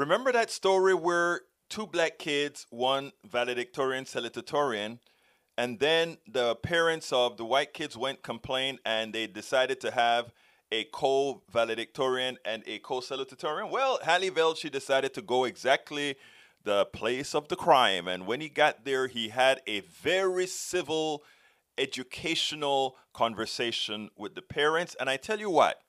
Remember that story where two black kids, one valedictorian, salutatorian, and then the parents of the white kids went complain and they decided to have a co-valedictorian and a co-salutatorian. Well, Ali Velshi decided to go exactly the place of the crime. And when he got there, he had a very civil, educational conversation with the parents. And I tell you what,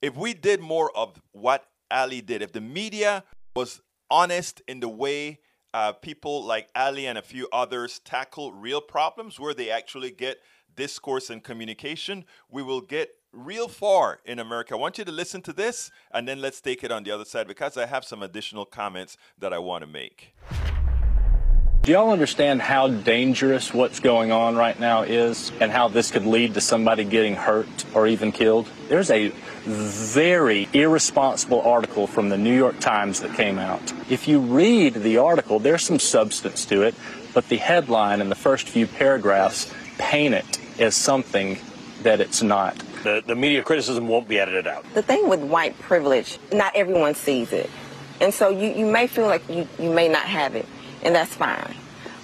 if we did more of what Ali did, if the media was honest in the way uh, people like Ali and a few others tackle real problems where they actually get discourse and communication, we will get real far in America. I want you to listen to this and then let's take it on the other side because I have some additional comments that I want to make. Do y'all understand how dangerous what's going on right now is and how this could lead to somebody getting hurt or even killed? There's a very irresponsible article from the New York Times that came out. If you read the article, there's some substance to it, but the headline and the first few paragraphs paint it as something that it's not. The, the media criticism won't be edited out. The thing with white privilege, not everyone sees it. And so you, you may feel like you, you may not have it and that's fine.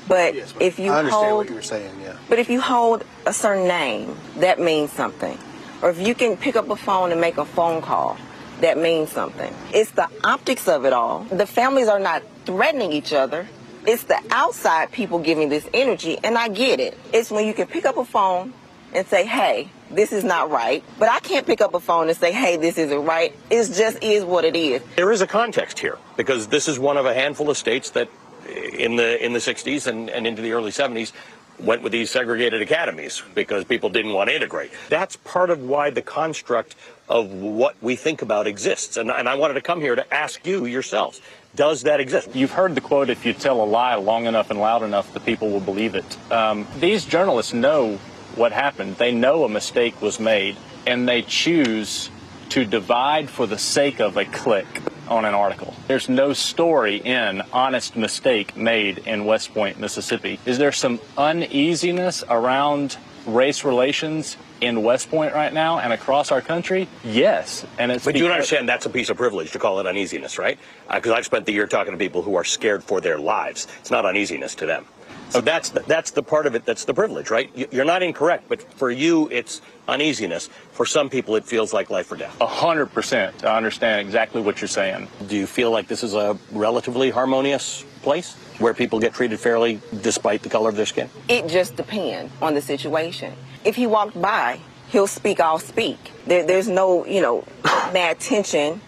But Yes, if you I understand hold, what you were saying, yeah. but if you hold a certain name, that means something. Or if you can pick up a phone and make a phone call, that means something. It's the optics of it all. The families are not threatening each other. It's the outside people giving this energy, and I get it. It's when you can pick up a phone and say, hey, this is not right. But I can't pick up a phone and say, hey, this isn't right. It just is what it is. There is a context here because this is one of a handful of states that in the in the 60s and, and into the early 70s went with these segregated academies because people didn't want to integrate. That's part of why the construct of what we think about exists. And, and I wanted to come here to ask you yourselves, does that exist? You've heard the quote, if you tell a lie long enough and loud enough, the people will believe it. Um, these journalists know what happened. They know a mistake was made, and they choose to divide for the sake of a click on an article. There's no story in honest mistake made in West Point, Mississippi. Is there some uneasiness around race relations in West Point right now and across our country? Yes. And it's But you understand that's a piece of privilege to call it uneasiness, right? Uh, because I've spent the year talking to people who are scared for their lives. It's not uneasiness to them. So that's the, that's the part of it that's the privilege, right? You- You're not incorrect, but for you it's uneasiness. For some people it feels like life or death. A hundred percent. I understand exactly what you're saying. Do you feel like this is a relatively harmonious place where people get treated fairly despite the color of their skin? It just depends on the situation. If he walked by, he'll speak, I'll speak. There, there's no, you know, mad tension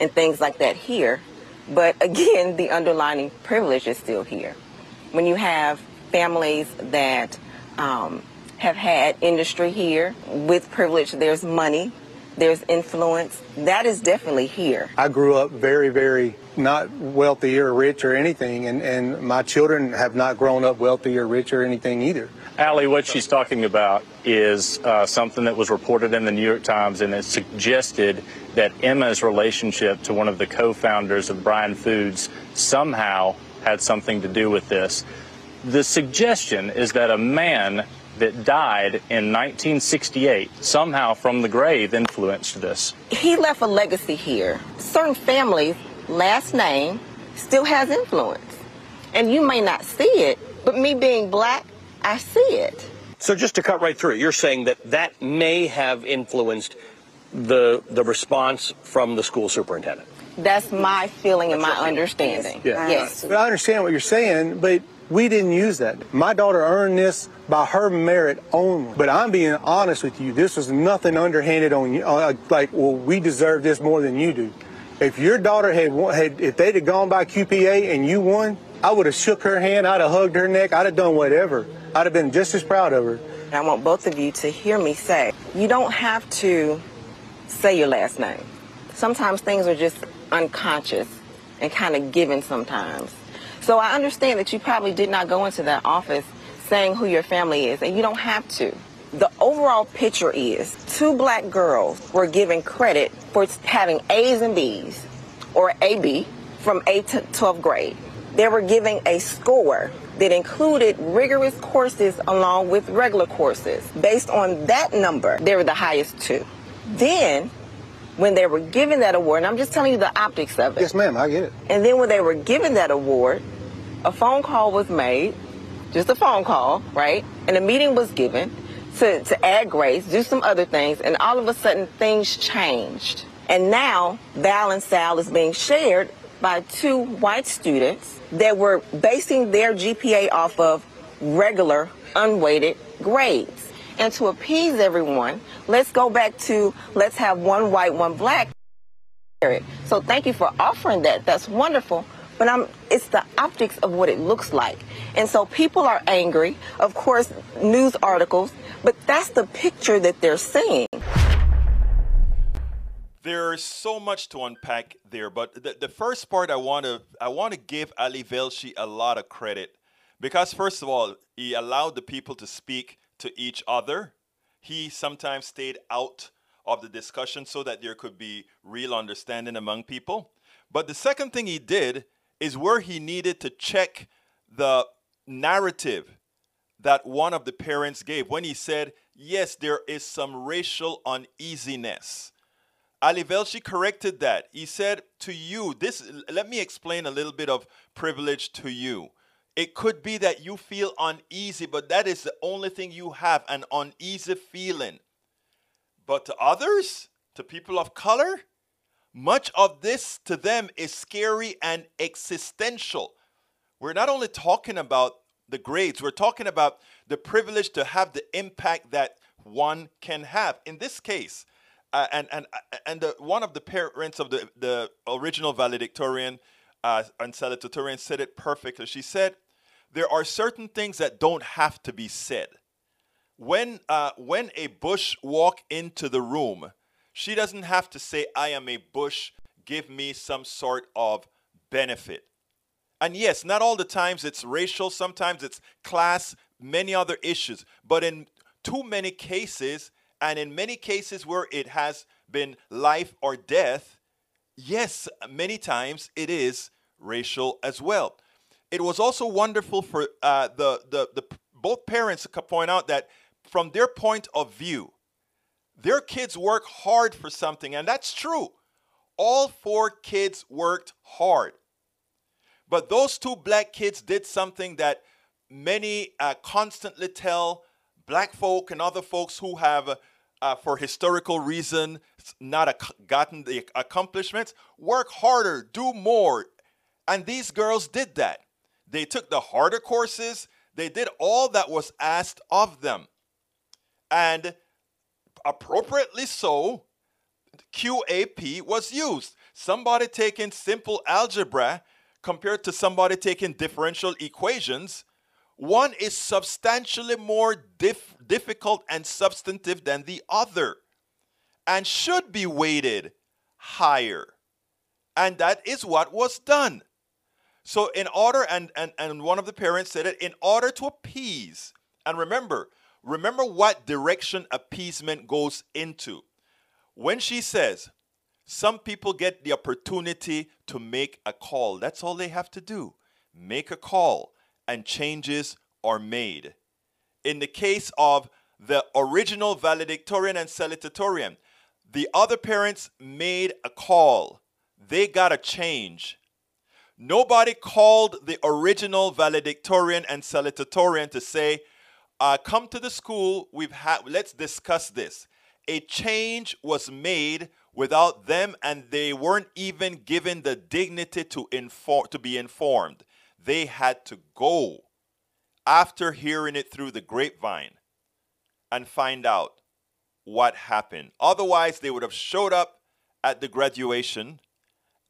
and things like that here. But again, the underlining privilege is still here. When you have families that um, have had industry here with privilege, there's money, there's influence. That is definitely here. I grew up very, very not wealthy or rich or anything, and, and my children have not grown up wealthy or rich or anything either. Ali, what she's talking about is uh, something that was reported in the New York Times, and it suggested that Emma's relationship to one of the co-founders of Bryan Foods somehow had something to do with this. The suggestion is that a man that died in 1968 somehow from the grave influenced this. He left a legacy here. Certain families' last name still has influence. And you may not see it, but me being black, I see it. So just to cut right through you're saying that that may have influenced the the response from the school superintendent. That's my feeling and my understanding. Yeah. Yes. But I understand what you're saying, but we didn't use that. My daughter earned this by her merit only. But I'm being honest with you. This was nothing underhanded on you. Uh, like, well, we deserve this more than you do. If your daughter had, won, had if they'd have gone by QPA and you won, I would have shook her hand. I'd have hugged her neck. I'd have done whatever. I'd have been just as proud of her. I want both of you to hear me say, you don't have to say your last name. Sometimes things are just unconscious and kind of given sometimes. So I understand that you probably did not go into that office saying who your family is, and you don't have to. The overall picture is two black girls were given credit for having A's and B's, or AB, from 8th to 12th grade. They were giving a score that included rigorous courses along with regular courses. Based on that number, they were the highest two. Then when they were given that award, and I'm just telling you the optics of it. Yes, ma'am, I get it. And then when they were given that award, a phone call was made, just a phone call, right? And a meeting was given to, to add grace, do some other things, and all of a sudden things changed. And now Val and Sal is being shared by two white students that were basing their GPA off of regular unweighted grades. And to appease everyone, let's go back to let's have one white, one black. So thank you for offering that. That's wonderful. But I'm, it's the optics of what it looks like. And so people are angry. Of course, news articles, but that's the picture that they're seeing. There's so much to unpack there, but the, the first part I want to I want to give Ali Velshi a lot of credit because first of all, he allowed the people to speak to each other. He sometimes stayed out of the discussion so that there could be real understanding among people. But the second thing he did is where he needed to check the narrative that one of the parents gave when he said, Yes, there is some racial uneasiness. Ali Velshi corrected that. He said to you, this let me explain a little bit of privilege to you. It could be that you feel uneasy, but that is the only thing you have an uneasy feeling. But to others, to people of color, much of this to them is scary and existential. We're not only talking about the grades, we're talking about the privilege to have the impact that one can have. In this case, uh, and and uh, and the, one of the parents of the the original valedictorian uh, and salutatorian said it perfectly. She said, "There are certain things that don't have to be said." When uh, when a Bush walk into the room, she doesn't have to say, "I am a Bush. Give me some sort of benefit." And yes, not all the times it's racial. Sometimes it's class. Many other issues. But in too many cases, and in many cases where it has been life or death, yes, many times it is racial as well. It was also wonderful for uh, the, the, the both parents to point out that from their point of view, their kids work hard for something, and that's true. All four kids worked hard. But those two black kids did something that many uh, constantly tell black folk and other folks who have uh, for historical reason not ac- gotten the accomplishments work harder do more and these girls did that they took the harder courses they did all that was asked of them and appropriately so qap was used somebody taking simple algebra compared to somebody taking differential equations one is substantially more dif- difficult and substantive than the other and should be weighted higher. And that is what was done. So, in order, and, and, and one of the parents said it, in order to appease, and remember, remember what direction appeasement goes into. When she says, some people get the opportunity to make a call, that's all they have to do. Make a call and changes are made. In the case of the original valedictorian and salutatorian, the other parents made a call. They got a change. Nobody called the original valedictorian and salutatorian to say, uh, "Come to the school. We've had. Let's discuss this." A change was made without them, and they weren't even given the dignity to inform to be informed. They had to go after hearing it through the grapevine and find out what happened. Otherwise, they would have showed up at the graduation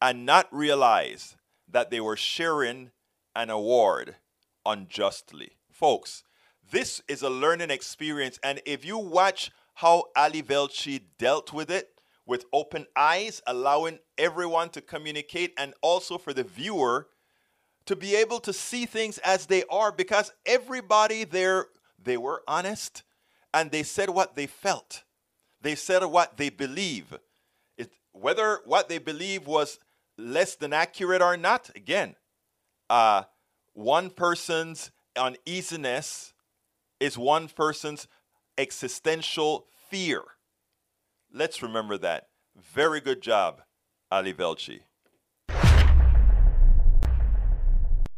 and not realize that they were sharing an award unjustly. Folks, this is a learning experience, and if you watch how Ali Velshi dealt with it with open eyes, allowing everyone to communicate, and also for the viewer to be able to see things as they are because everybody there they were honest and they said what they felt they said what they believe it, whether what they believe was less than accurate or not again uh, one person's uneasiness is one person's existential fear let's remember that Very good job, Ali Velshi.